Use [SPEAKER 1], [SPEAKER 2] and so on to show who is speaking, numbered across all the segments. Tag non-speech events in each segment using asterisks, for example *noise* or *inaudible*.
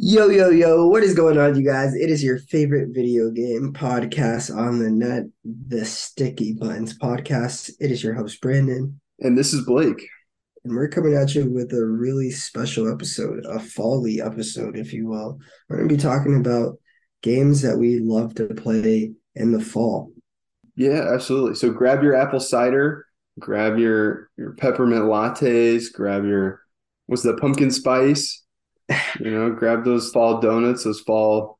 [SPEAKER 1] Yo, yo, yo, what is going on, you guys? It is your favorite video game podcast on the net, the Sticky Buttons podcast. It is your host, Brandon.
[SPEAKER 2] And this is Blake.
[SPEAKER 1] And we're coming at you with a really special episode, a folly episode, if you will. We're going to be talking about games that we love to play in the fall.
[SPEAKER 2] Yeah, absolutely. So grab your apple cider, grab your your peppermint lattes, grab your what's the pumpkin spice, *sighs* you know, grab those fall donuts, those fall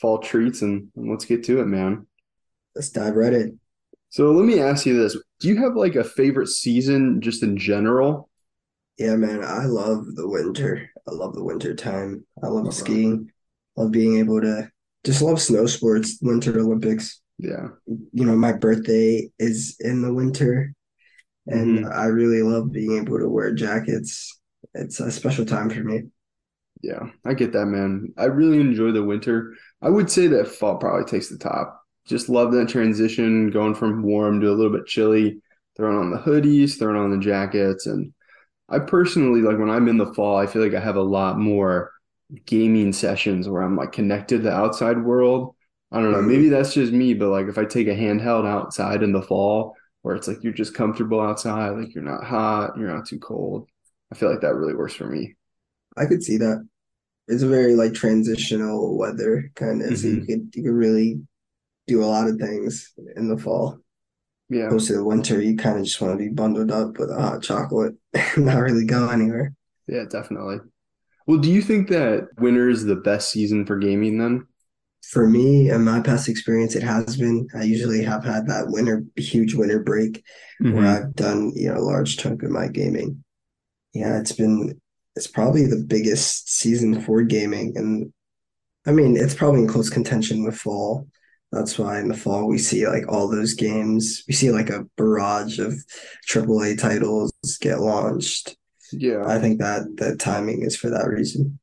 [SPEAKER 2] fall treats, and, and let's get to it, man.
[SPEAKER 1] Let's dive right in.
[SPEAKER 2] So let me ask you this: Do you have like a favorite season, just in general?
[SPEAKER 1] Yeah, man, I love the winter. I love the winter time. I love skiing. Love being able to just love snow sports, Winter Olympics.
[SPEAKER 2] Yeah.
[SPEAKER 1] You know, my birthday is in the winter, and
[SPEAKER 2] Mhm.
[SPEAKER 1] I really love being able to wear jackets. It's a special time for me.
[SPEAKER 2] Yeah, I get that, man. I really enjoy the winter. I would say that fall probably takes the top. Just love that transition, going from warm to a little bit chilly, throwing on the hoodies, throwing on the jackets. And I personally, like when I'm in the fall, I feel like I have a lot more gaming sessions where I'm like connected to the outside world. I don't know, maybe that's just me, but like if I take a handheld outside in the fall, where it's like you're just comfortable outside, like you're not hot, you're not too cold. I feel like that really works for me.
[SPEAKER 1] I could see that. It's a very like transitional weather kind of, so you
[SPEAKER 2] Mhm.
[SPEAKER 1] could you could really do a lot of things in the fall.
[SPEAKER 2] Yeah.
[SPEAKER 1] Opposed to the winter, you kind of just want to be bundled up with a hot chocolate, and *laughs* not really go anywhere.
[SPEAKER 2] Yeah, definitely. Well, do you think that winter is the best season for gaming then?
[SPEAKER 1] For me, in my past experience, it has been. I usually have had that winter, huge winter break where
[SPEAKER 2] Mhm.
[SPEAKER 1] I've done, you know, a large chunk of my gaming. Yeah, it's been, it's probably the biggest season for gaming. And I mean, it's probably in close contention with fall. That's why in the fall we see like all those games. We see like a barrage of AAA titles get launched.
[SPEAKER 2] Yeah.
[SPEAKER 1] I think that the timing is for that reason.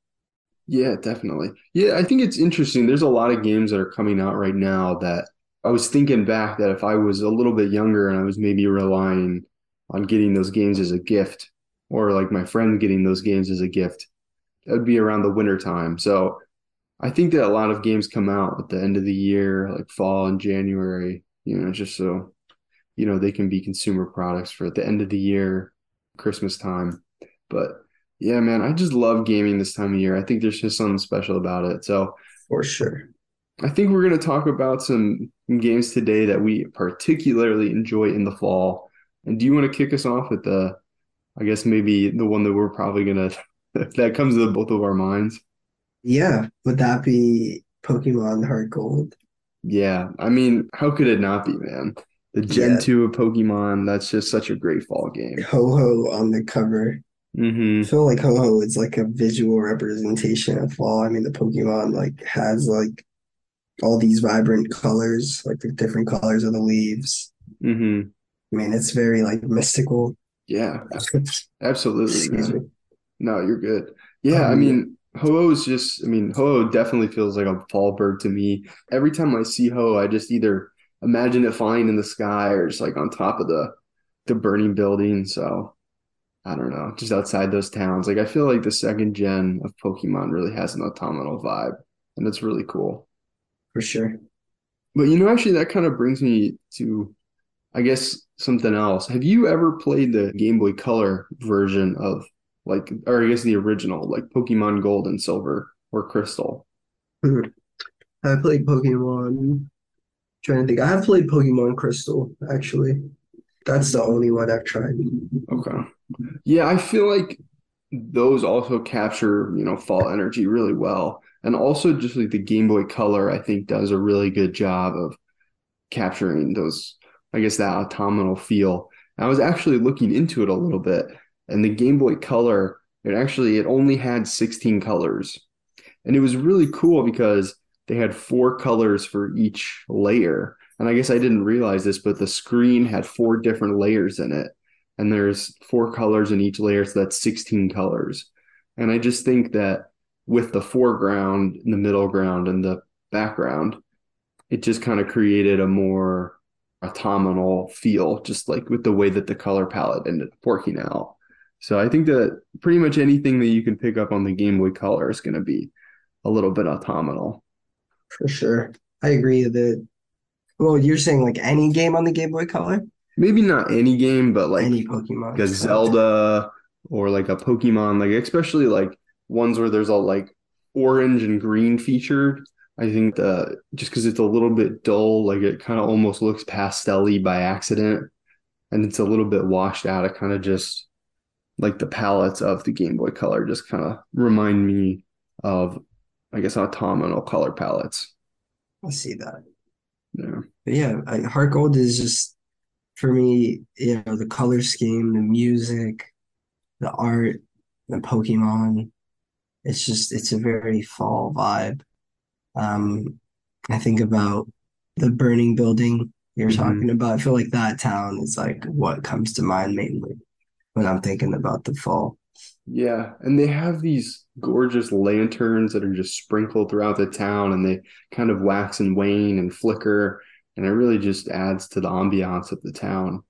[SPEAKER 2] Yeah, definitely. Yeah, I think it's interesting. There's a lot of games that are coming out right now that I was thinking back that if I was a little bit younger and I was maybe relying on getting those games as a gift, or like my friend getting those games as a gift, that would be around the winter time. So I think that a lot of games come out at the end of the year, like fall and January, you know, just so, you know, they can be consumer products for at the end of the year, Christmas time. But yeah, man, I just love gaming this time of year. I think there's just something special about it. So
[SPEAKER 1] For sure.
[SPEAKER 2] I think we're going to talk about some games today that we particularly enjoy in the fall. And do you want to kick us off with the, I guess maybe the one that we're probably to, *laughs* that comes to both of our minds?
[SPEAKER 1] Yeah, would that be Pokemon Heart Gold?
[SPEAKER 2] Yeah, I mean, how could it not be, man? The Gen
[SPEAKER 1] Yeah.
[SPEAKER 2] 2 of Pokemon, that's just such a great fall game.
[SPEAKER 1] Ho-Oh on the cover. I
[SPEAKER 2] hmm
[SPEAKER 1] feel like Ho-Oh is like a visual representation of fall. I mean, the Pokemon like has like all these vibrant colors, like the different colors of the leaves.
[SPEAKER 2] hmm
[SPEAKER 1] I mean, it's very like mystical.
[SPEAKER 2] Yeah, *laughs* absolutely. No, you're good. Yeah, I
[SPEAKER 1] Um,
[SPEAKER 2] mean, Ho-Oh is just, I mean, Ho-Oh definitely feels like a fall bird to me. Every time I see Ho-Oh, I just either imagine it flying in the sky or just like on top of the the burning building. So I don't know, just outside those towns. Like I feel like the second gen of Pokemon really has an autumnal vibe, and it's really cool.
[SPEAKER 1] For sure.
[SPEAKER 2] But you know, actually, that kind of brings me to, I guess, something else. Have you ever played the Game Boy Color version of like, or I guess the original, like Pokemon Gold and Silver or Crystal?
[SPEAKER 1] Mhm. I played Pokemon. Trying to think. I have played Pokemon Crystal, actually. That's the only one I've tried.
[SPEAKER 2] Okay. Yeah, I feel like those also capture, you know, fall energy really well. And also just like the Game Boy Color, I think does a really good job of capturing those, I guess that autumnal feel. I was actually looking into it a little bit, and the Game Boy Color, it actually it only had 16 colors. And it was really cool because they had four colors for each layer. And I guess I didn't realize this, but the screen had four different layers in it. And there's four colors in each layer, so that's 16 colors. And I just think that with the foreground, the middle ground, and the background, it just kind of created a more autumnal feel, just like with the way that the color palette ended up working out. So I think that pretty much anything that you can pick up on the Game Boy Color is going to be a little bit autumnal.
[SPEAKER 1] For sure. I agree that well, you're saying like any game on the Game Boy Color?
[SPEAKER 2] Maybe not any game, but like
[SPEAKER 1] any Pokemon.
[SPEAKER 2] Like a Zelda or like a Pokemon, like especially like ones where there's all like orange and green featured. I think the just because it's a little bit dull, like it kind of almost looks pastelly by accident, and it's a little bit washed out. It kind of just like the palettes of the Game Boy Color just kind of remind me of, I guess, autumnal color palettes.
[SPEAKER 1] I see that.
[SPEAKER 2] Yeah.
[SPEAKER 1] But yeah, I, Heart Gold is just for me, you know, the color scheme, the music, the art, the Pokemon. It's just it's a very fall vibe. Um, I think about the burning building you're mm-hmm. talking about. I feel like that town is like what comes to mind mainly when I'm thinking about the fall.
[SPEAKER 2] Yeah, and they have these gorgeous lanterns that are just sprinkled throughout the town and they kind of wax and wane and flicker and it really just adds to the ambiance of the town.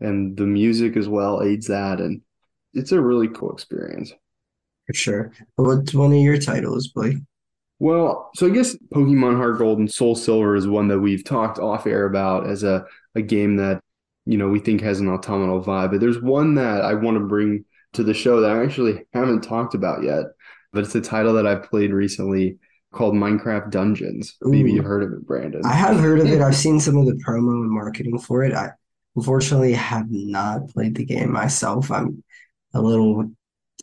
[SPEAKER 2] And the music as well aids that and it's a really cool experience.
[SPEAKER 1] For sure. What's one of your titles, Blake?
[SPEAKER 2] Well, so I guess Pokemon Heart Gold and Soul Silver is one that we've talked off air about as a, a game that, you know, we think has an autumnal vibe. But there's one that I want to bring to the show that I actually haven't talked about yet, but it's a title that I've played recently called Minecraft Dungeons. Ooh. Maybe you've heard of it, Brandon.
[SPEAKER 1] I have heard of it. I've *laughs* seen some of the promo and marketing for it. I unfortunately have not played the game myself. I'm a little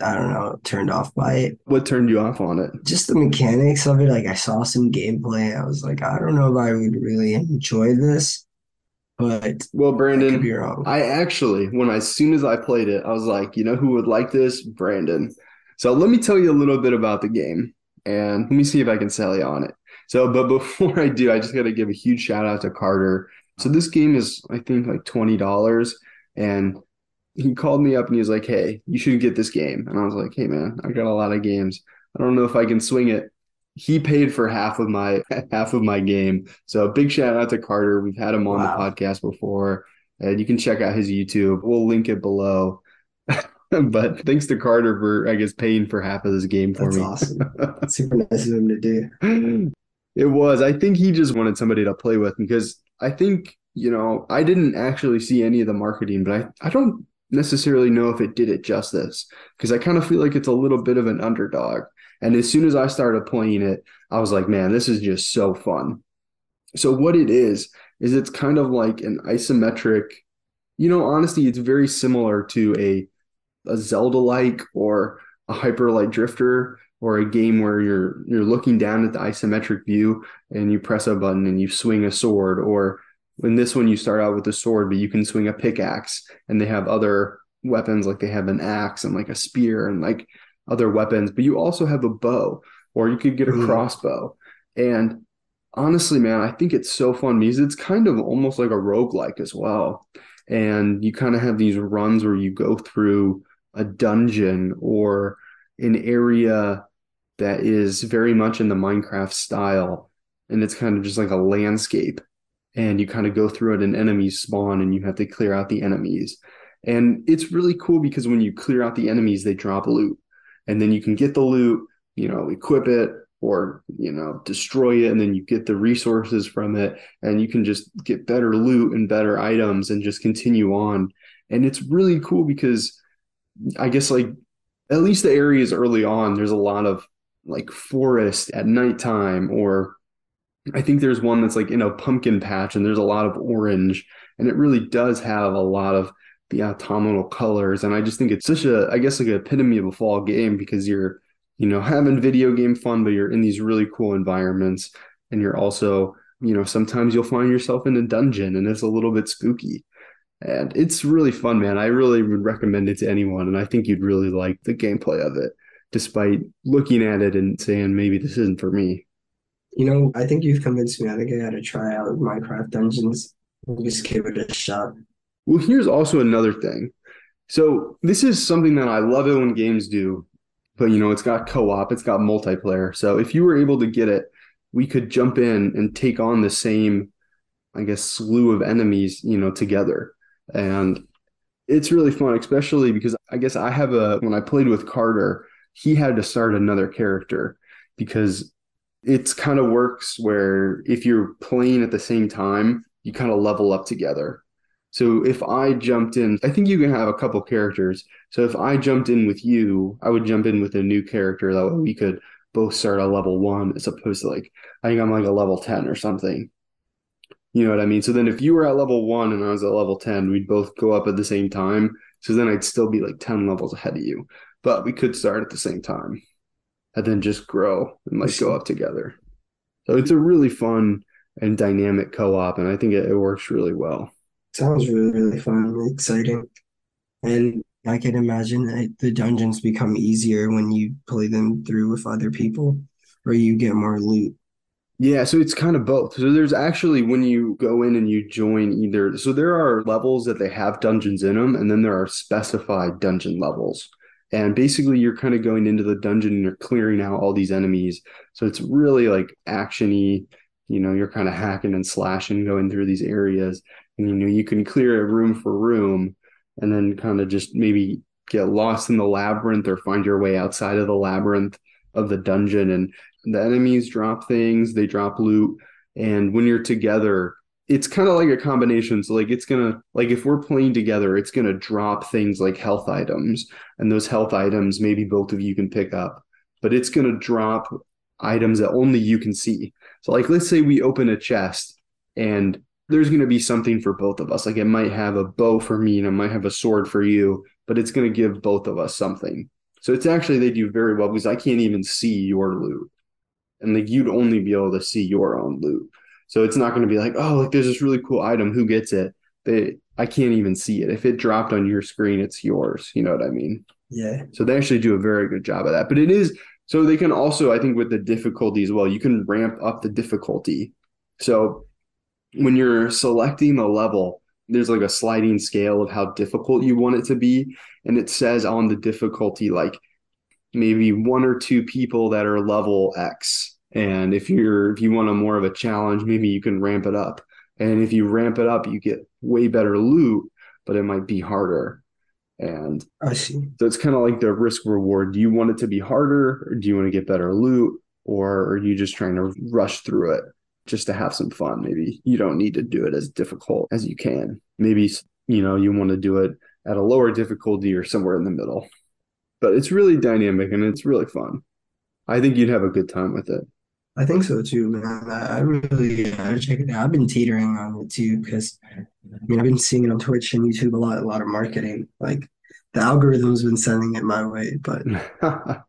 [SPEAKER 1] I don't know, turned off by it.
[SPEAKER 2] What turned you off on it?
[SPEAKER 1] Just the mechanics of it. Like I saw some gameplay. I was like, I don't know if I would really enjoy this. But
[SPEAKER 2] well, Brandon, I, I actually, when I, as soon as I played it, I was like, you know who would like this? Brandon. So let me tell you a little bit about the game and let me see if I can sell you on it. So, *laughs* but before I do, I just got to give a huge shout out to Carter. So this game is, I think, like twenty dollars, and he called me up and he was like, "Hey, you should get this game." And I was like, "Hey, man, I got a lot of games. I don't know if I can swing it." He paid for half of my *laughs* half of my game. So big shout out to Carter. We've had him on wow. the podcast before, and you can check out his YouTube. We'll link it below. *laughs* but thanks to Carter for, I guess, paying for half of this game for
[SPEAKER 1] That's
[SPEAKER 2] me.
[SPEAKER 1] awesome. *laughs* That's Super nice of him to do.
[SPEAKER 2] It was. I think he just wanted somebody to play with because I think, you know, I didn't actually see any of the marketing, but I, I don't necessarily know if it did it justice because I kind of feel like it's a little bit of an underdog. And as soon as I started playing it, I was like, man, this is just so fun. So, what it is, is it's kind of like an isometric, you know, honestly, it's very similar to a, a Zelda like or a Hyper Light Drifter or a game where you're you're looking down at the isometric view and you press a button and you swing a sword or in this one you start out with a sword but you can swing a pickaxe and they have other weapons like they have an axe and like a spear and like other weapons. But you also have a bow or you could get a mm. crossbow. And honestly man i think it's so fun because it's kind of almost like a roguelike as well. And you kind of have these runs where you go through a dungeon or an area that is very much in the minecraft style. And it's kind of just like a landscape and you kind of go through it and enemies spawn and you have to clear out the enemies. And it's really cool because when you clear out the enemies, they drop loot. And then you can get the loot, you know, equip it or, you know, destroy it. And then you get the resources from it. And you can just get better loot and better items and just continue on. And it's really cool because I guess, like, at least the areas early on, there's a lot of like forest at nighttime or I think there's one that's like in a pumpkin patch and there's a lot of orange and it really does have a lot of the autumnal colors and I just think it's such a I guess like an epitome of a fall game because you're you know having video game fun but you're in these really cool environments and you're also you know sometimes you'll find yourself in a dungeon and it's a little bit spooky. And it's really fun man. I really would recommend it to anyone and I think you'd really like the gameplay of it despite looking at it and saying maybe this isn't for me
[SPEAKER 1] you know, I think you've convinced me. I think I got to try out Minecraft Dungeons. Just give it a shot.
[SPEAKER 2] Well, here's also another thing. So this is something that I love it when games do, but you know, it's got co-op, it's got multiplayer. So if you were able to get it, we could jump in and take on the same, I guess, slew of enemies, you know, together. And it's really fun, especially because I guess I have a when I played with Carter, he had to start another character because it's kind of works where if you're playing at the same time, you kind of level up together. So if I jumped in, I think you can have a couple characters. So if I jumped in with you, I would jump in with a new character. That we could both start at level one as opposed to like, I think I'm like a level 10 or something. You know what I mean? So then if you were at level one and I was at level 10, we'd both go up at the same time. So then I'd still be like 10 levels ahead of you. But we could start at the same time and then just grow and like go up together. So it's a really fun and dynamic co-op, and I think it, it works really well.
[SPEAKER 1] Sounds really, really fun and exciting. And I can imagine that the dungeons become easier when you play them through with other people, or you get more loot.
[SPEAKER 2] Yeah, so it's kind of both. So there's actually when you go in and you join either, so there are levels that they have dungeons in them, and then there are specified dungeon levels. And basically, you're kind of going into the dungeon and you're clearing out all these enemies. So it's really like actiony. You know, you're kind of hacking and slashing, going through these areas, and you know you can clear a room for room, and then kind of just maybe get lost in the labyrinth or find your way outside of the labyrinth of the dungeon. And the enemies drop things, they drop loot, and when you're together, it's kind of like a combination. So like it's gonna like if we're playing together, it's gonna drop things like health items, and those health items maybe both of you can pick up, but it's gonna drop items that only you can see. So like let's say we open a chest and there's gonna be something for both of us. Like it might have a bow for me and it might have a sword for you, but it's gonna give both of us something. So it's actually they do very well because I can't even see your loot. And like you'd only be able to see your own loot. So it's not going to be like, oh, like there's this really cool item. Who gets it? They, I can't even see it. If it dropped on your screen, it's yours. You know what I mean?
[SPEAKER 1] Yeah.
[SPEAKER 2] So they actually do a very good job of that. But it is so they can also, I think, with the difficulty as well, you can ramp up the difficulty. So when you're selecting the level, there's like a sliding scale of how difficult you want it to be. And it says on the difficulty, like maybe one or two people that are level X and if you're if you want a more of a challenge, maybe you can ramp it up. And if you ramp it up, you get way better loot, but it might be harder. And
[SPEAKER 1] I see.
[SPEAKER 2] So it's kind of like the risk reward. Do you want it to be harder or do you want to get better loot? Or are you just trying to rush through it just to have some fun? Maybe you don't need to do it as difficult as you can. Maybe you know you want to do it at a lower difficulty or somewhere in the middle. But it's really dynamic and it's really fun. I think you'd have a good time with it.
[SPEAKER 1] I think so too, man. I, really I check it out. I've been teetering on it too because I mean I've been seeing it on Twitch and YouTube a lot, a lot of marketing. Like the algorithm's been sending it my way, but *laughs* I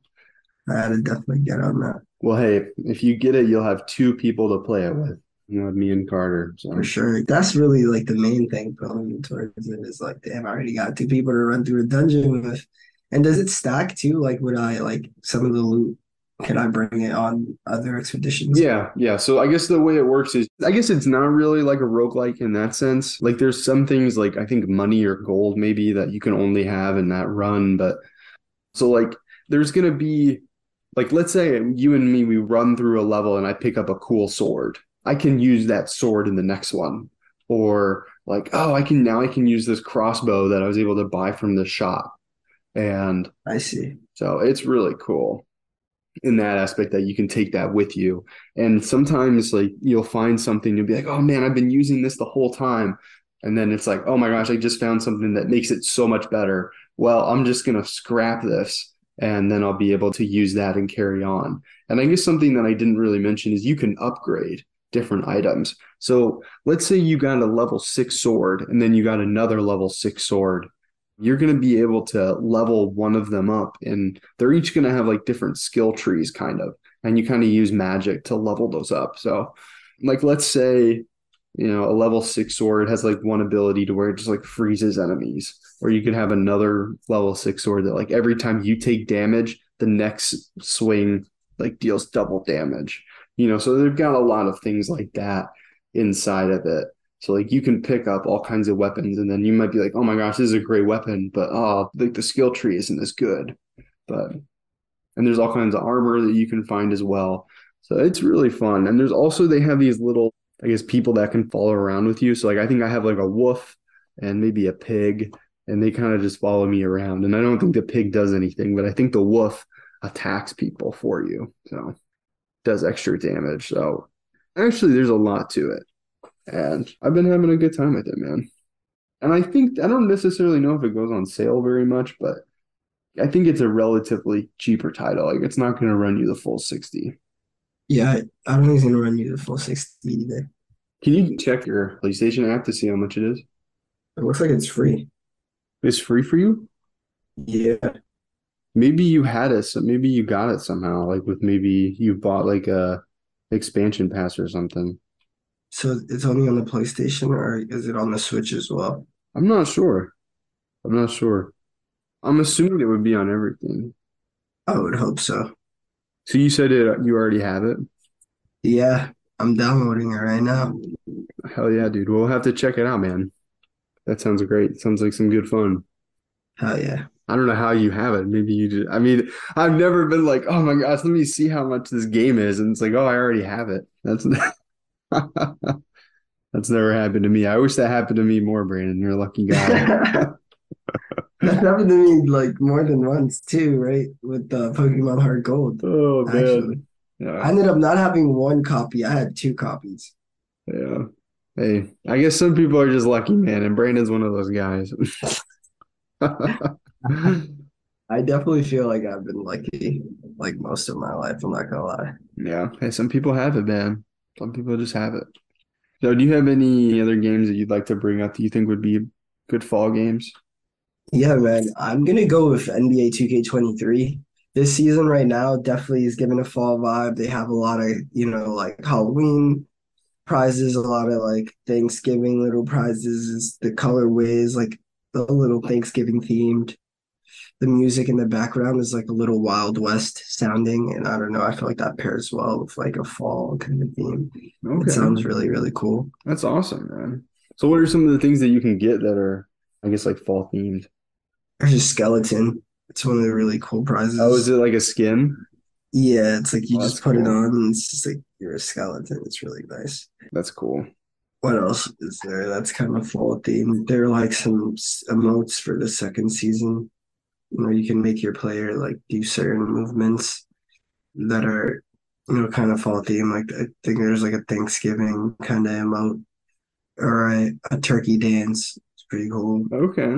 [SPEAKER 1] had to definitely get on that.
[SPEAKER 2] Well, hey, if you get it, you'll have two people to play it with. You know, me and Carter.
[SPEAKER 1] So. For sure. That's really like the main thing pulling towards it is like, damn, I already got two people to run through a dungeon with. And does it stack too? Like, would I like some of the loot can I bring it on other expeditions?
[SPEAKER 2] Yeah, yeah. So I guess the way it works is I guess it's not really like a roguelike in that sense. Like there's some things like I think money or gold maybe that you can only have in that run, but so like there's gonna be like let's say you and me we run through a level and I pick up a cool sword. I can use that sword in the next one. Or like, oh, I can now I can use this crossbow that I was able to buy from the shop. And
[SPEAKER 1] I see.
[SPEAKER 2] So it's really cool in that aspect that you can take that with you. And sometimes like you'll find something, you'll be like, oh man, I've been using this the whole time. And then it's like, oh my gosh, I just found something that makes it so much better. Well, I'm just to scrap this and then I'll be able to use that and carry on. And I guess something that I didn't really mention is you can upgrade different items. So let's say you got a level six sword and then you got another level six sword you're going to be able to level one of them up and they're each going to have like different skill trees kind of and you kind of use magic to level those up. So like let's say you know a level six sword has like one ability to where it just like freezes enemies or you could have another level six sword that like every time you take damage the next swing like deals double damage you know? So they've got a lot of things like that inside of it so like you can pick up all kinds of weapons and then you might be like, oh my gosh, this is a great weapon, but oh like the skill tree isn't as good. But and there's all kinds of armor that you can find as well. So it's really fun. And there's also they have these little, I guess, people that can follow around with you. So like I think I have like a wolf and maybe a pig, and they kind of just follow me around. And I don't think the pig does anything, but I think the wolf attacks people for you. So does extra damage. So actually, there's a lot to it, and I've been having a good time with it, man. And I think I don't necessarily know if it goes on sale very much, but I think it's a relatively cheaper title. Like it's not going to run you the full 60.
[SPEAKER 1] Yeah, I, don't think it's gonna run you the full 60 either.
[SPEAKER 2] Can you check your PlayStation app to see how much it is?
[SPEAKER 1] It looks like it's free.
[SPEAKER 2] It's free for you?
[SPEAKER 1] Yeah.
[SPEAKER 2] Maybe you had it, so maybe you got it somehow, like with maybe you bought like a expansion pass or something.
[SPEAKER 1] So it's only on the PlayStation or is it on the Switch as well?
[SPEAKER 2] I'm not sure. I'm not sure. I'm assuming it would be on everything.
[SPEAKER 1] I would hope so.
[SPEAKER 2] So you said it, you already have it?
[SPEAKER 1] Yeah, I'm downloading it right now.
[SPEAKER 2] Hell yeah, dude. We'll have to check it out, man. That sounds great. Sounds like some good fun.
[SPEAKER 1] Hell yeah.
[SPEAKER 2] I don't know how you have it. Maybe you just, I mean, I've never been like, oh my gosh, let me see how much this game is. And it's like, oh, I already have it. That's *laughs* *laughs* that's never happened to me. I wish that happened to me more, Brandon. You're a lucky guy. *laughs*
[SPEAKER 1] That happened to me like more than once too, right? With uh, Pokemon Heart Gold.
[SPEAKER 2] oh
[SPEAKER 1] Actually,
[SPEAKER 2] man.
[SPEAKER 1] I ended up not having one copy. I had two copies.
[SPEAKER 2] Yeah. Hey, I guess some people are just lucky, man, and Brandon's one of those guys. *laughs*
[SPEAKER 1] I definitely feel like I've been lucky like most of my life. I'm not gonna lie.
[SPEAKER 2] Yeah. Hey, some people have it, man. Some people just have it. So, do you have any other games that you'd like to bring up that you think would be good fall games?
[SPEAKER 1] Yeah, man. I'm gonna go with NBA 2K23. This season right now definitely is giving a fall vibe. They have a lot of, you know, like Halloween prizes, a lot of like Thanksgiving little prizes, the colorways, like a little Thanksgiving themed. The music in the background is like a little Wild West sounding, and I don't know, I feel like that pairs well with like a fall kind of theme. It sounds really, really cool.
[SPEAKER 2] That's awesome, man. So, what are some of the things that you can get that are, I guess, like fall themed?
[SPEAKER 1] There's a skeleton. It's one of the really cool prizes.
[SPEAKER 2] Oh, is it like a skin?
[SPEAKER 1] Yeah, it's like you
[SPEAKER 2] Oh,
[SPEAKER 1] just put it on and it's just like you're a skeleton. It's really nice.
[SPEAKER 2] That's cool.
[SPEAKER 1] What else is there? That's kind of fall themed. There are like some emotes for the second season. You know, you can make your player like do certain movements that are, you know, kind of fall theme Like I think there's like a Thanksgiving kind of emote or a, a turkey dance. It's pretty cool.
[SPEAKER 2] Okay.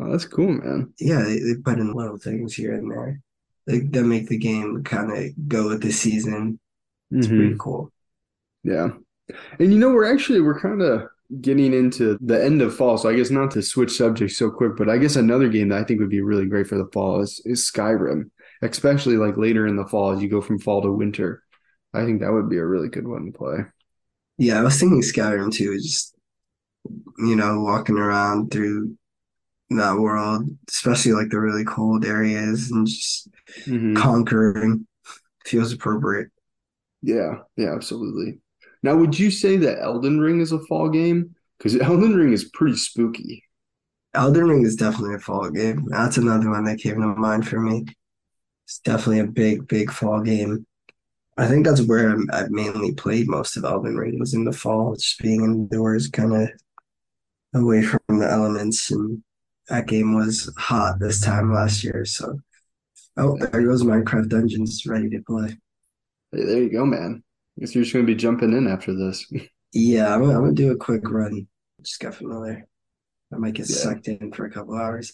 [SPEAKER 2] Oh, that's cool, man.
[SPEAKER 1] Yeah, they, they put in little things here and there. Like that make the game kind of go with the season. It's
[SPEAKER 2] Mhm.
[SPEAKER 1] pretty cool.
[SPEAKER 2] Yeah. And you know, we're actually we're kind of getting into the end of fall, so I guess not to switch subjects so quick, but I guess another game that I think would be really great for the fall is is Skyrim, especially like later in the fall as you go from fall to winter. I think that would be a really good one to play.
[SPEAKER 1] Yeah, I was thinking Skyrim too, just you know, walking around through that world, especially like the really cold areas and just
[SPEAKER 2] Mhm.
[SPEAKER 1] conquering feels appropriate.
[SPEAKER 2] Yeah, yeah, absolutely. Now, would you say that Elden Ring is a fall game? Because Elden Ring is pretty spooky.
[SPEAKER 1] Elden Ring is definitely a fall game. That's another one that came to mind for me. It's definitely a big, big fall game. I think that's where I'm, I've mainly played most of Elden Ring was in the fall, just being indoors, kind of away from the elements. And that game was hot this time last year. So, oh, there goes Minecraft Dungeons ready to play.
[SPEAKER 2] Hey, there you go, man. Guess you're just gonna be jumping in after this. *laughs*
[SPEAKER 1] Yeah, I'm, gonna- I'm gonna do a quick run. Just got familiar. I might get
[SPEAKER 2] Yeah.
[SPEAKER 1] sucked in for a couple hours.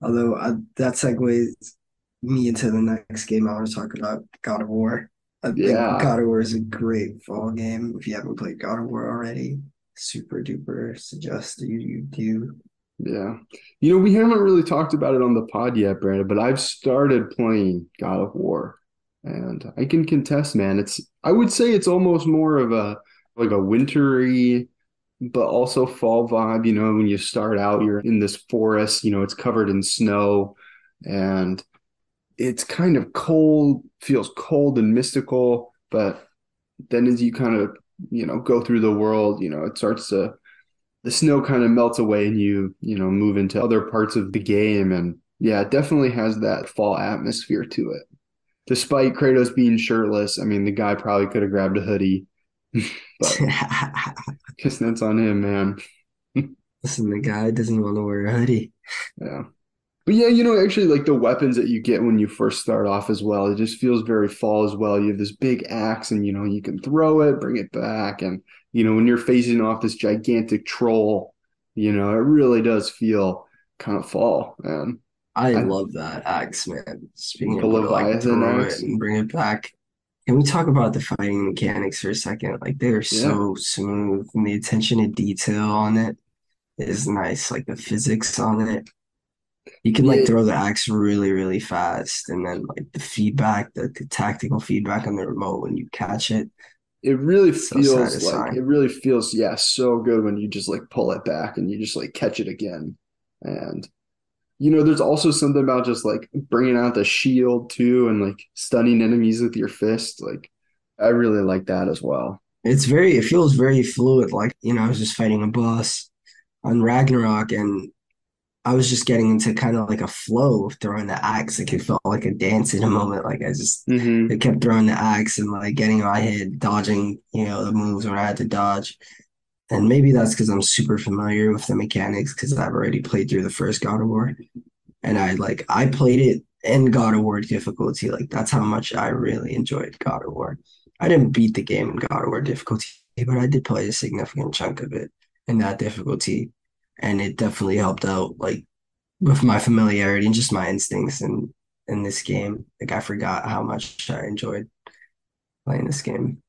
[SPEAKER 1] Although I, that segues me into the next game I want to talk about, God of War. I think
[SPEAKER 2] Yeah.
[SPEAKER 1] God of War is a great fall game. If you haven't played God of War already, super duper suggest you, you do.
[SPEAKER 2] Yeah. You know, we haven't really talked about it on the pod yet, Brandon, but I've started playing God of War. And I can contest, man. It's I would say it's almost more of a like a wintry, but also fall vibe. You know, when you start out, you're in this forest, you know, it's covered in snow and it's kind of cold, feels cold and mystical, but then as you kind of, you know, go through the world, you know, it starts to the snow kind of melts away and you, you know, move into other parts of the game. And yeah, it definitely has that fall atmosphere to it. Despite Kratos being shirtless, I mean, the guy probably could have grabbed a hoodie, but *laughs* guess that's on him, man.
[SPEAKER 1] Listen, the guy doesn't want to wear a hoodie.
[SPEAKER 2] Yeah. But yeah, you know, actually, like the weapons that you get when you first start off as well, it just feels very fall as well. You have this big axe, and you know, you can throw it, bring it back, and you know, when you're facing off this gigantic troll, you know, it really does feel kind of fall, man. I
[SPEAKER 1] love that axe, man.
[SPEAKER 2] The
[SPEAKER 1] able to like
[SPEAKER 2] axe,
[SPEAKER 1] and bring it back. Can we talk about the fighting mechanics for a second? Like they're
[SPEAKER 2] yeah,
[SPEAKER 1] so smooth and the attention to detail on it is nice. Like the physics on it. You can like throw the axe really, really fast, and then like the feedback, the, the tactical feedback on the remote when you catch it,
[SPEAKER 2] it really
[SPEAKER 1] so
[SPEAKER 2] feels like it really feels yeah so good when you just like pull it back and you just like catch it again, and you know, there's also something about just like bringing out the shield too and like stunning enemies with your fist. Like, I really like that as well.
[SPEAKER 1] It's very, it feels very fluid. Like, you know, I was just fighting a boss on Ragnarok and I was just getting into kind of like a flow of throwing the axe. Like it felt like a dance in a moment. Like I just I
[SPEAKER 2] hmm
[SPEAKER 1] kept throwing the axe and like getting my head, dodging, you know, the moves when I had to dodge. And maybe that's because I'm super familiar with the mechanics because I've already played through the first God of War. And I like I played it in God of War difficulty. Like that's how much I really enjoyed God of War. I didn't beat the game in God of War difficulty, but I did play a significant chunk of it in that difficulty. And it definitely helped out like with my familiarity and just my instincts in in this game. Like I forgot how much I enjoyed playing this game.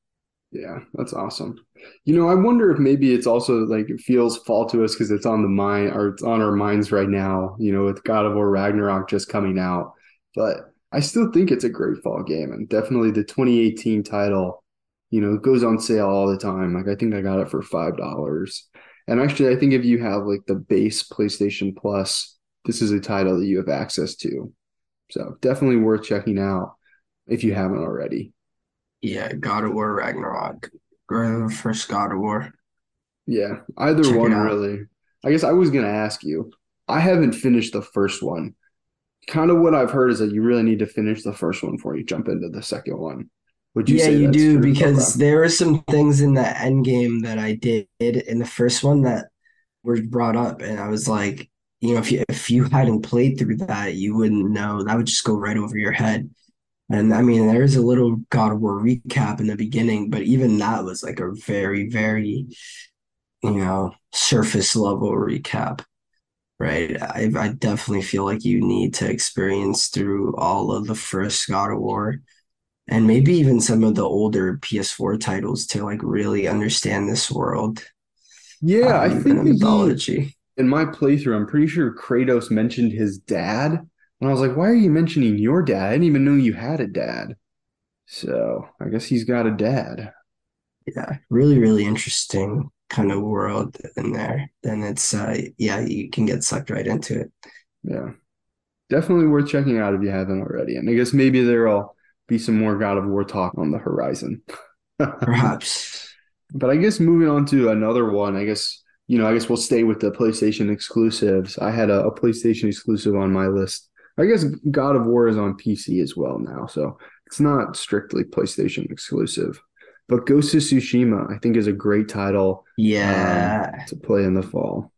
[SPEAKER 2] Yeah, that's awesome. You know, I wonder if maybe it's also like it feels fall to us because it's on the mind or it's on our minds right now, you know, with God of War Ragnarok just coming out. But I still think it's a great fall game and definitely the 2018 title, you know, goes on sale all the time. Like I think I got it for five dollars. And actually, I think if you have like the base PlayStation Plus, this is a title that you have access to. So definitely worth checking out if you haven't already.
[SPEAKER 1] Yeah, God of War Ragnarok. Or the first God of War.
[SPEAKER 2] Yeah, either
[SPEAKER 1] Check
[SPEAKER 2] one really. I guess I was gonna ask you. I haven't finished the first one. Kind of what I've heard is that you really need to finish the first one before you jump into the second one. Would you
[SPEAKER 1] Yeah,
[SPEAKER 2] say
[SPEAKER 1] you do because there are some things in the end game that I did in the first one that were brought up, and I was like, you know, if you if you hadn't played through that, you wouldn't know. That would just go right over your head. And I mean, there is a little God of War recap in the beginning, but even that was like a very, very, you know, surface level recap, right? I I definitely feel like you need to experience through all of the first God of War and maybe even some of the older PS4 titles to like really understand this world
[SPEAKER 2] Yeah, I
[SPEAKER 1] um, and
[SPEAKER 2] think that he
[SPEAKER 1] mythology.
[SPEAKER 2] in my playthrough, I'm pretty sure Kratos mentioned his dad, and I was like, "Why are you mentioning your dad? I didn't even know you had a dad." So I guess he's got a dad.
[SPEAKER 1] Yeah, really, really interesting kind of world in there. Then it's uh yeah, you can get sucked right into it.
[SPEAKER 2] Yeah, definitely worth checking out if you haven't already. And I guess maybe there'll be some more God of War talk on the horizon. *laughs*
[SPEAKER 1] Perhaps.
[SPEAKER 2] But I guess moving on to another one, I guess, you know, I guess we'll stay with the PlayStation exclusives. I had a, a PlayStation exclusive on my list. I guess God of War is on PC as well now, so it's not strictly PlayStation exclusive. But Ghost of Tsushima, I think, is a great title um,
[SPEAKER 1] Yeah.
[SPEAKER 2] to play in the fall.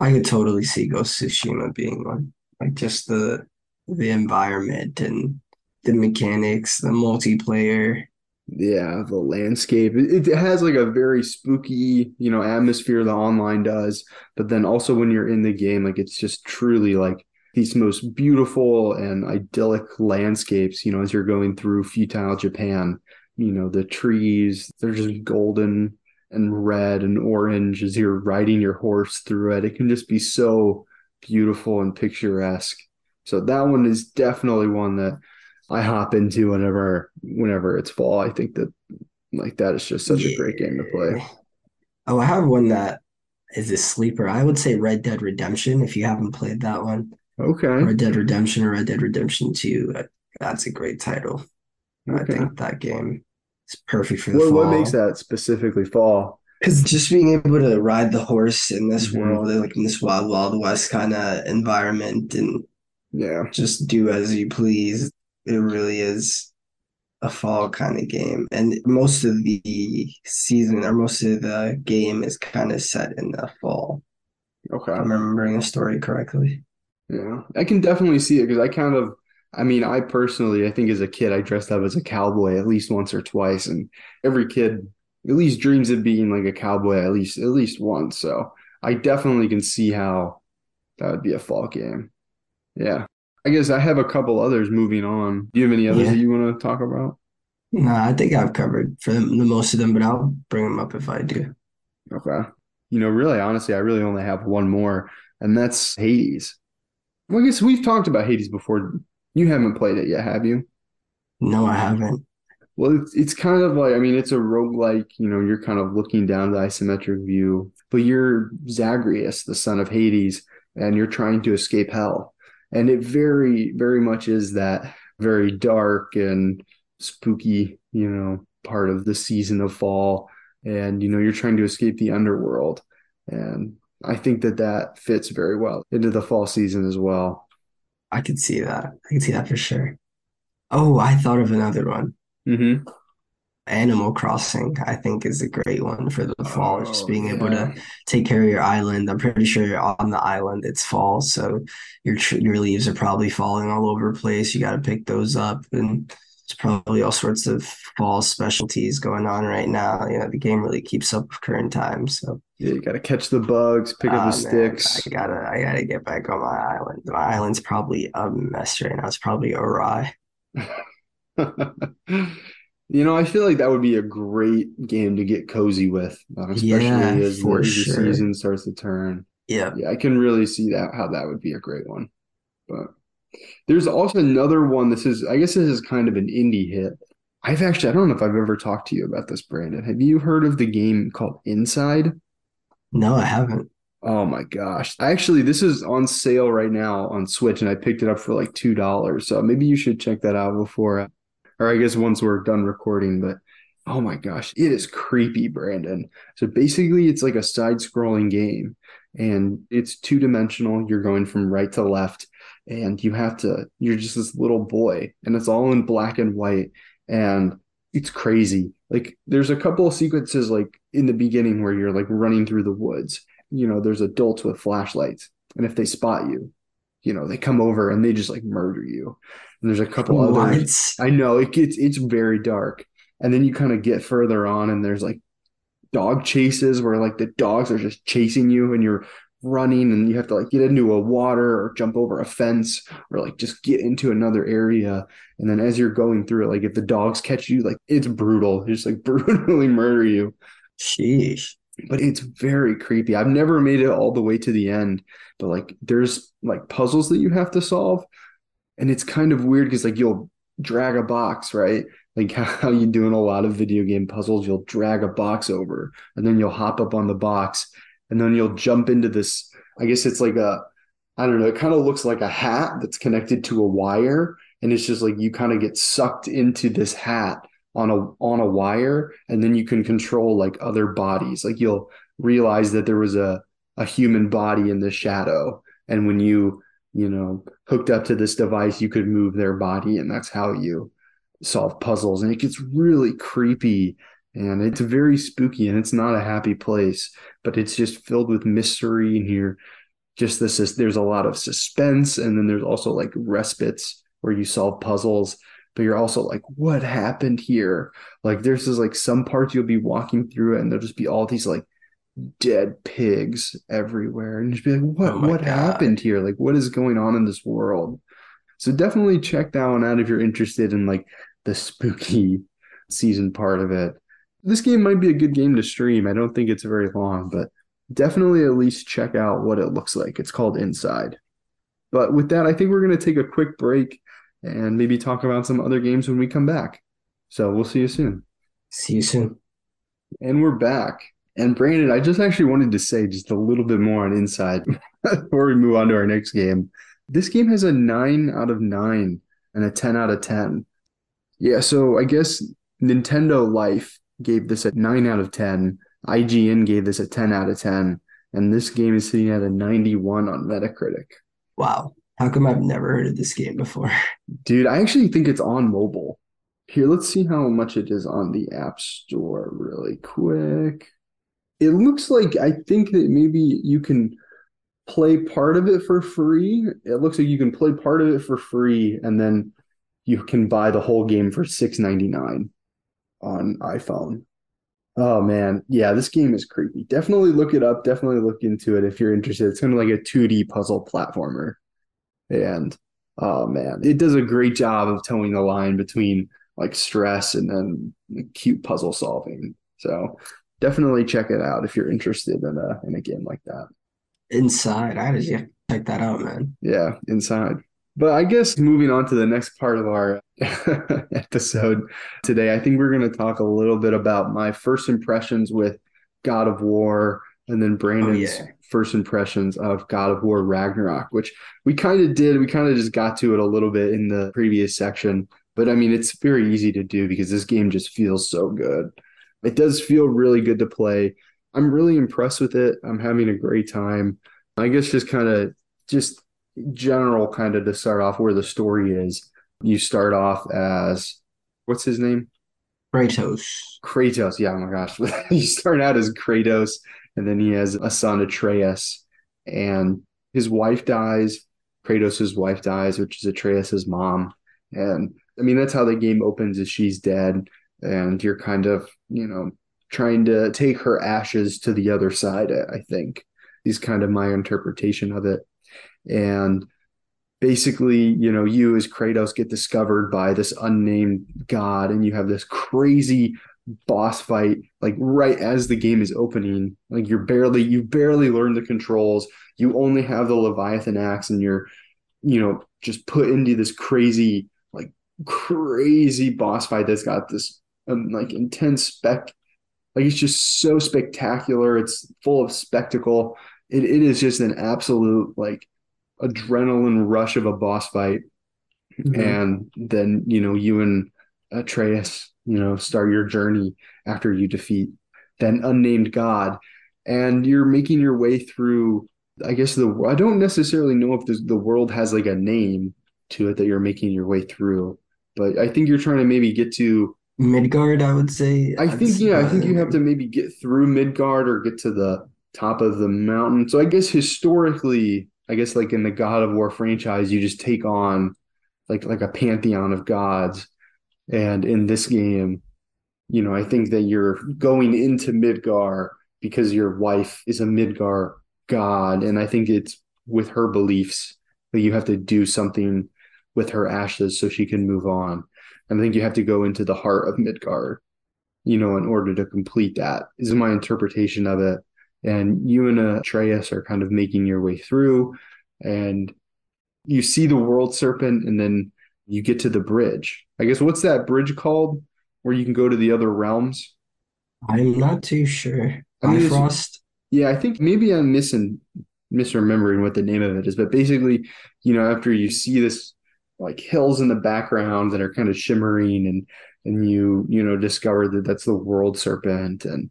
[SPEAKER 1] I could totally see Ghost of Tsushima being one. Like just the the environment and the mechanics, the multiplayer.
[SPEAKER 2] Yeah, the landscape. It, it has like a very spooky, you know, atmosphere the online does, but then also when you're in the game, like it's just truly like these most beautiful and idyllic landscapes, you know, as you're going through feudal Japan. You know, the trees, they're just golden and red and orange as you're riding your horse through it. It can just be so beautiful and picturesque. So that one is definitely one that I hop into whenever whenever it's fall. I think that like that is just such a great game to play.
[SPEAKER 1] Oh, I have one that is a sleeper. I would say Red Dead Redemption if you haven't played that one.
[SPEAKER 2] Okay.
[SPEAKER 1] Red Dead Redemption or Red Dead Redemption 2. uh, That's a great title. I think that game is perfect for the
[SPEAKER 2] What what makes that specifically fall?
[SPEAKER 1] Because just being able to ride the horse in this
[SPEAKER 2] hmm
[SPEAKER 1] world, like in this wild, wild west kind of environment and
[SPEAKER 2] Yeah.
[SPEAKER 1] just do as you please, it really is a fall kind of game. And most of the season or most of the game is kind of set in the fall,
[SPEAKER 2] Okay.
[SPEAKER 1] I'm remembering the story correctly.
[SPEAKER 2] Yeah, I can definitely see it because I kind of, I mean, I personally, I think as a kid, I dressed up as a cowboy at least once or twice, and every kid at least dreams of being like a cowboy at least at least once. So I definitely can see how that would be a fall game. Yeah. I guess I have a couple others moving on. Do you have any others
[SPEAKER 1] Yeah.
[SPEAKER 2] that you want to talk about?
[SPEAKER 1] No, I think I've covered for the, the most of them, but I'll bring them up if I do.
[SPEAKER 2] Okay. You know, really, honestly, I really only have one more, and that's Hades. Well, I guess we've talked about Hades before. You haven't played it yet, have you?
[SPEAKER 1] No, I haven't.
[SPEAKER 2] Well, it's it's kind of like I mean, it's a roguelike, you know, you're kind of looking down the isometric view, but you're Zagreus, the son of Hades, and you're trying to escape hell. And it very, very much is that very dark and spooky, you know, part of the season of fall. And, you know, you're trying to escape the underworld. And I think that that fits very well into the fall season as well.
[SPEAKER 1] I can see that. I can see that for sure. Oh, I thought of another one.
[SPEAKER 2] Mm-hmm.
[SPEAKER 1] Animal Crossing, I think, is a great one for the fall. Just
[SPEAKER 2] Oh,
[SPEAKER 1] being able to take care of your island. I'm pretty sure you're on the island it's fall, so your your leaves are probably falling all over the place. You got to pick those up, and it's probably all sorts of fall specialties going on right now. You know, the game really keeps up with current times. So,
[SPEAKER 2] Yeah, you got to catch the bugs, pick up
[SPEAKER 1] ah,
[SPEAKER 2] the
[SPEAKER 1] man,
[SPEAKER 2] sticks.
[SPEAKER 1] I gotta, I gotta get back on my island. My island's probably a mess right now. It's probably awry. *laughs*
[SPEAKER 2] You know, I feel like that would be a great game to get cozy with, uh, especially
[SPEAKER 1] Yeah,
[SPEAKER 2] as the,
[SPEAKER 1] for
[SPEAKER 2] as the
[SPEAKER 1] sure.
[SPEAKER 2] season starts to turn.
[SPEAKER 1] Yeah.
[SPEAKER 2] Yeah, I can really see that how that would be a great one. But there's also another one. This is, I guess, this is kind of an indie hit. I've actually, I don't know if I've ever talked to you about this, Brandon. Have you heard of the game called Inside?
[SPEAKER 1] No, I haven't.
[SPEAKER 2] Oh my gosh. Actually, this is on sale right now on Switch, and I picked it up for like $2. So maybe you should check that out before, or I guess once we're done recording. But oh my gosh, it is creepy, Brandon. So basically, it's like a side-scrolling game, and it's two-dimensional. You're going from right to left, and you have to, you're just this little boy, and it's all in black and white, and it's crazy. Like, there's a couple of sequences, like in the beginning, where you're like running through the woods you know, there's adults with flashlights, and if they spot you, you know, they come over and they just like murder you. And there's a couple others. I know it gets it's very dark, and then you kind of get further on, and there's like dog chases where like the dogs are just chasing you, and you're running, and you have to like get into a water or jump over a fence or like just get into another area. And then as you're going through it, like if the dogs catch you, like it's brutal, they just like *laughs* brutally murder you
[SPEAKER 1] Sheesh.
[SPEAKER 2] but it's very creepy. I've never made it all the way to the end, but like there's like puzzles that you have to solve, and it's kind of weird because like you'll drag a box, right? Like *laughs* how you do in a lot of video game puzzles, you'll drag a box over, and then you'll hop up on the box, and then you'll jump into this. I guess it's like a, I don't know, it kind of looks like a hat that's connected to a wire, and it's just like you kind of get sucked into this hat on a on a wire and then you can control like other bodies like you'll realize that there was a a human body in the shadow and when you you know hooked up to this device you could move their body and that's how you solve puzzles and it gets really creepy and it's very spooky and it's not a happy place but it's just filled with mystery and you're just this is there's a lot of suspense and then there's also like respites where you solve puzzles but you're also like, what happened here? Like, there's just like some parts you'll be walking through it, and there'll just be all these like dead pigs everywhere, and just be like, what
[SPEAKER 1] Oh
[SPEAKER 2] what
[SPEAKER 1] God.
[SPEAKER 2] happened here? Like, what is going on in this world? So definitely check that one out if you're interested in like the spooky season part of it. This game might be a good game to stream. I don't think it's very long, but definitely at least check out what it looks like. It's called Inside. But with that, I think we're going to take a quick break and maybe talk about some other games when we come back. So we'll see you soon.
[SPEAKER 1] See you soon.
[SPEAKER 2] And we're back. And Brandon, I just actually wanted to say just a little bit more on Inside *laughs* before we move on to our next game. This game has a 9 out of 9 and a 10 out of 10. Yeah, so I guess Nintendo Life gave this a 9 out of 10. IGN gave this a 10 out of 10. And this game is sitting at a 91 on Metacritic.
[SPEAKER 1] Wow. How come I've never heard of this game before? *laughs*
[SPEAKER 2] Dude, I actually think it's on mobile. Here, let's see how much it is on the App Store really quick. It looks like I think that maybe you can play part of it for free. It looks like you can play part of it for free, and then you can buy the whole game for six ninety nine on iPhone. Oh man, yeah, this game is creepy. Definitely look it up. Definitely look into it if you're interested. It's kind of like a 2D puzzle platformer, and oh man, it does a great job of toeing the line between like stress and then cute puzzle solving. So definitely check it out if you're interested in a in a game like that.
[SPEAKER 1] Inside, I just to check that out, man.
[SPEAKER 2] Yeah, inside. But I guess moving on to the next part of our *laughs* episode today, I think we're going to talk a little bit about my first impressions with God of War and then Brandon's oh, yeah. first impressions of God of War Ragnarok, which we kind of did. We kind of just got to it a little bit in the previous section. But I mean, it's very easy to do because this game just feels so good. It does feel really good to play. I'm really impressed with it. I'm having a great time. I guess just kind of just general kind of to start off where the story is. You start off as what's his name?
[SPEAKER 1] Kratos.
[SPEAKER 2] Kratos, yeah, oh my gosh. *laughs* you start out as Kratos, and then he has a son, Atreus, and his wife dies. Kratos' wife dies, which is Atreus' mom. And I mean, that's how the game opens is she's dead, and you're kind of, you know, trying to take her ashes to the other side, I think, is kind of my interpretation of it. And basically, you know, you as Kratos get discovered by this unnamed god, and you have this crazy boss fight like right as the game is opening like you're barely you barely learn the controls. You only have the leviathan axe and you're you know just put into this crazy like crazy boss fight that's got this um, like intense spec like it's just so spectacular. It's full of spectacle. It, it is just an absolute like adrenaline rush of a boss fight. Mm-hmm. And then, you know, you and Atreus, you know, start your journey after you defeat then unnamed god. And you're making your way through, I guess, the, I don't necessarily know if the world has like a name to it that you're making your way through, but I think you're trying to maybe get to
[SPEAKER 1] Midgard, I would say.
[SPEAKER 2] I think, yeah, I think you have to maybe get through Midgard or get to the top of the mountain. So I guess historically, I guess like in the God of War franchise, you just take on like like a pantheon of gods. And in this game, you know, I think that you're going into Midgard because your wife is a Midgard god. And I think it's with her beliefs that you have to do something with her ashes so she can move on. And I think you have to go into the heart of Midgard, you know, in order to complete that. Is my interpretation of it and you and uh, Atreus are kind of making your way through, and you see the world serpent, and then you get to the bridge. I guess what's that bridge called where you can go to the other realms?
[SPEAKER 1] I'm not too sure. I mean, Bifrost.
[SPEAKER 2] Yeah, I think maybe I'm missing misremembering what the name of it is, but basically, you know, after you see this like hills in the background that are kind of shimmering and and you you know discover that that's the world serpent and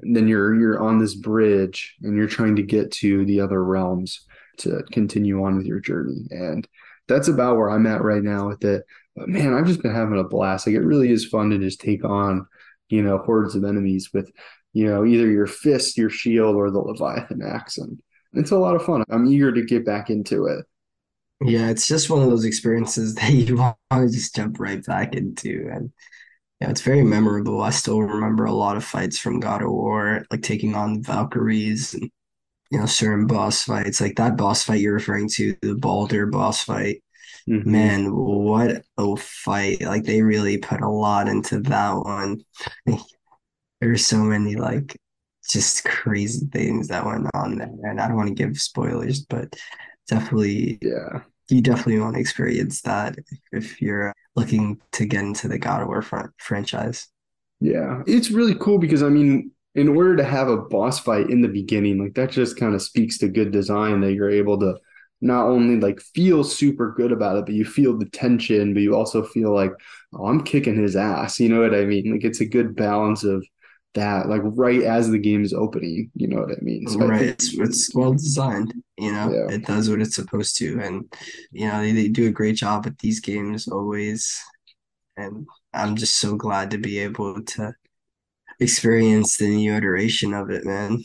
[SPEAKER 2] and then you're you're on this bridge and you're trying to get to the other realms to continue on with your journey. And that's about where i'm at right now with it. But man i've just been having a blast. Like it really is fun to just take on you know hordes of enemies with you know either your fist your shield or the leviathan axe. And it's a lot of fun. I'm eager to get back into it.
[SPEAKER 1] Yeah it's just one of those experiences *laughs* that you want to just jump right back into. And yeah, it's very memorable. I still remember a lot of fights from God of War, like taking on Valkyries and you know certain boss fights. Like that boss fight you're referring to, the Baldur boss fight. Mm-hmm. Man, what a fight! Like they really put a lot into that one. *laughs* There's so many like just crazy things that went on there, and I don't want to give spoilers, but definitely,
[SPEAKER 2] yeah,
[SPEAKER 1] you definitely want to experience that if you're looking to get into the God of War front franchise.
[SPEAKER 2] Yeah, it's really cool because I mean, in order to have a boss fight in the beginning, like that just kind of speaks to good design that you're able to not only like feel super good about it, but you feel the tension, but you also feel like, oh, I'm kicking his ass. You know what I mean? Like it's a good balance of that like right as the game is opening you know what i mean
[SPEAKER 1] so right I think, it's, it's well designed you know yeah. it does what it's supposed to and you know they, they do a great job with these games always and i'm just so glad to be able to experience the new iteration of it man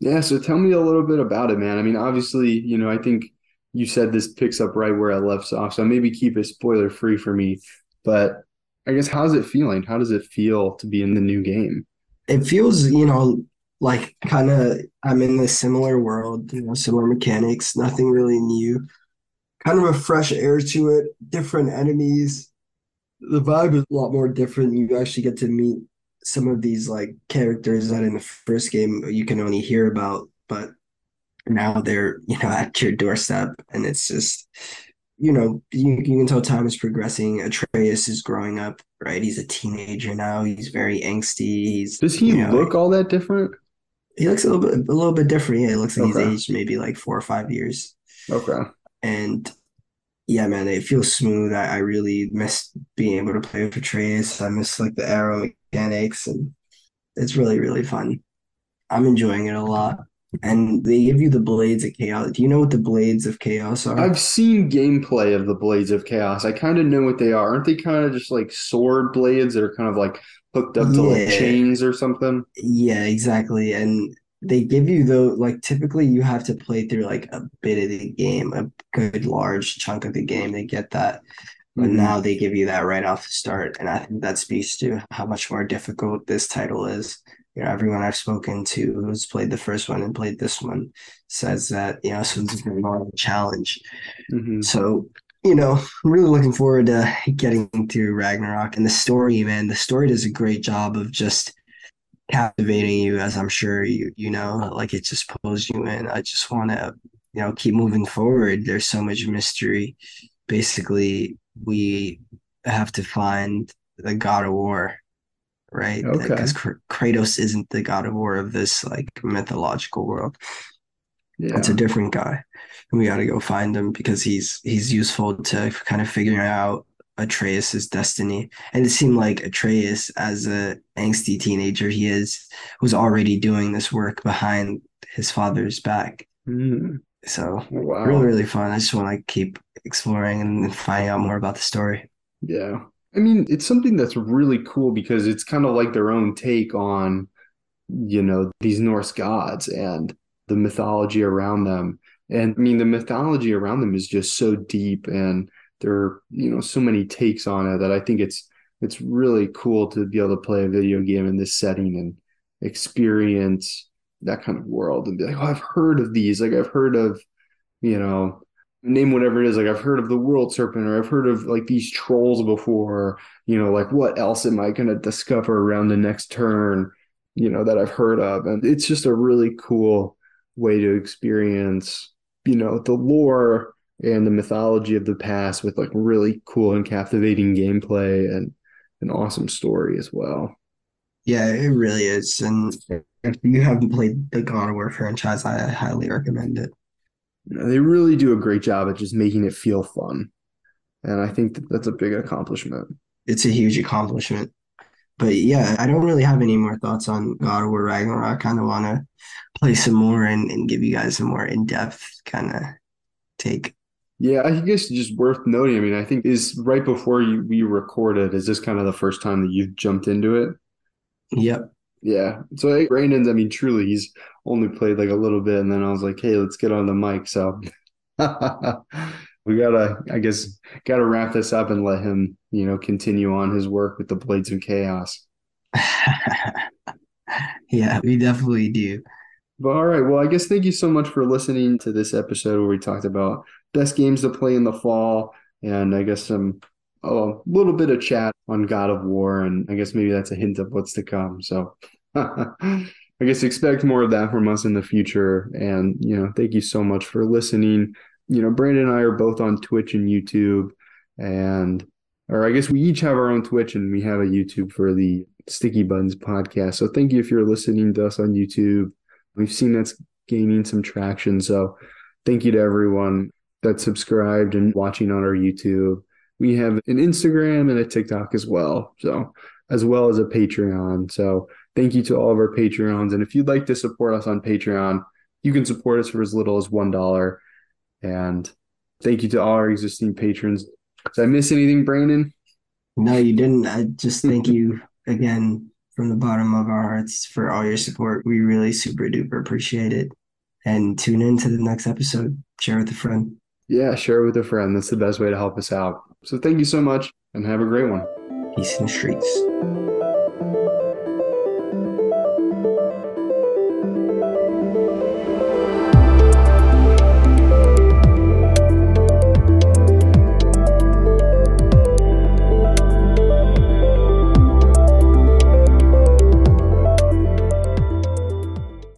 [SPEAKER 2] Yeah, so tell me a little bit about it, man. I mean, obviously, you know, I think you said this picks up right where I left off, so maybe keep it spoiler free for me. But I guess how's it feeling? How does it feel to be in the new game?
[SPEAKER 1] It feels, you know, like kind of I'm in a similar world, you know, similar mechanics, nothing really new. Kind of a fresh air to it, different enemies. The vibe is a lot more different. You actually get to meet some of these like characters that in the first game you can only hear about, but now they're, you know, at your doorstep and it's just you know, you, you can tell time is progressing. Atreus is growing up, right? He's a teenager now. He's very angsty. He's
[SPEAKER 2] Does he
[SPEAKER 1] you know,
[SPEAKER 2] look all that different?
[SPEAKER 1] He looks a little bit a little bit different. Yeah, it looks like he's aged maybe like four or five years.
[SPEAKER 2] Okay.
[SPEAKER 1] And yeah, man, it feels smooth. I, I really miss being able to play with Atreus. I miss like the arrow mechanics and it's really, really fun. I'm enjoying it a lot. And they give you the blades of chaos. Do you know what the blades of chaos are?
[SPEAKER 2] I've seen gameplay of the Blades of Chaos. I kind of know what they are. Aren't they kind of just like sword blades that are kind of like hooked up to like chains or something?
[SPEAKER 1] Yeah, exactly. And they give you though, like typically you have to play through like a bit of the game, a good large chunk of the game They get that. But
[SPEAKER 2] hmm
[SPEAKER 1] now they give you that right off the start. And I think that speaks to how much more difficult this title is. You know, everyone I've spoken to who's played the first one and played this one says that, you know, this one's been more of a challenge.
[SPEAKER 2] hmm
[SPEAKER 1] So, you know, I'm really looking forward to getting through Ragnarok and the story, man. The story does a great job of just captivating you, as I'm sure you you know, like it just pulls you in. I just want to, you know, keep moving forward. There's so much mystery. Basically, we have to find the God of War, right?
[SPEAKER 2] Okay.
[SPEAKER 1] Because Kratos isn't the God of War of this like mythological world. Yeah. It's a different guy. And we got to go find him because he's he's useful to kind of figuring out Atreus's destiny. And it seemed like Atreus, as a angsty teenager he is, was already doing this work behind his father's back.
[SPEAKER 2] Mm.
[SPEAKER 1] So really, really fun. I just want to keep exploring and finding out more about the story.
[SPEAKER 2] Yeah. I mean, it's something that's really cool because it's kind of like their own take on, you know, these Norse gods and the mythology around them. And I mean, the mythology around them is just so deep and there are, you know, so many takes on it that I think it's it's really cool to be able to play a video game in this setting and experience that kind of world and be like, oh, I've heard of these. Like I've heard of, you know, name whatever it is. Like I've heard of the world serpent or I've heard of like these trolls before, you know, like what else am I going to discover around the next turn, you know, that I've heard of. And it's just a really cool way to experience, you know, the lore and the mythology of the past with like really cool and captivating gameplay and an awesome story as well.
[SPEAKER 1] Yeah, it really is. And if you haven't played the God of War franchise, I highly recommend it.
[SPEAKER 2] They really do a great job at just making it feel fun. And I think that that's a big accomplishment.
[SPEAKER 1] It's a huge accomplishment. But yeah, I don't really have any more thoughts on God of War Ragnarok. I kind of want to play some more and, and give you guys a more in-depth kind of take.
[SPEAKER 2] Yeah, I guess just worth noting. I mean, I think is right before you we recorded, is this kind of the first time that you've jumped into it?
[SPEAKER 1] Yep.
[SPEAKER 2] Yeah. So hey, Brandon's, I mean, truly, he's only played like a little bit, and then I was like, hey, let's get on the mic. So *laughs* we gotta, I guess, gotta wrap this up and let him, you know, continue on his work with the Blades of Chaos. *laughs*
[SPEAKER 1] Yeah, we definitely do.
[SPEAKER 2] But all right, well, I guess thank you so much for listening to this episode where we talked about best games to play in the fall, and I guess some a little bit of chat on God of War, and I guess maybe that's a hint of what's to come. So *laughs* I guess expect more of that from us in the future. And you know, thank you so much for listening. You know, Brandon and I are both on Twitch and YouTube, and or I guess we each have our own Twitch and we have a YouTube for the Sticky Buttons podcast. So thank you if you're listening to us on YouTube. We've seen that's gaining some traction. So thank you to everyone that subscribed and watching on our YouTube we have an Instagram and a TikTok as well. So, as well as a Patreon. So, thank you to all of our Patreons. And if you'd like to support us on Patreon, you can support us for as little as $1. And thank you to all our existing patrons. Did I miss anything, Brandon?
[SPEAKER 1] No, you didn't. I just thank you again from the bottom of our hearts for all your support. We really super duper appreciate it. And tune in to the next episode. Share with a friend.
[SPEAKER 2] Yeah, share with a friend. That's the best way to help us out. So thank you so much and have a great one.
[SPEAKER 1] Peace in the streets.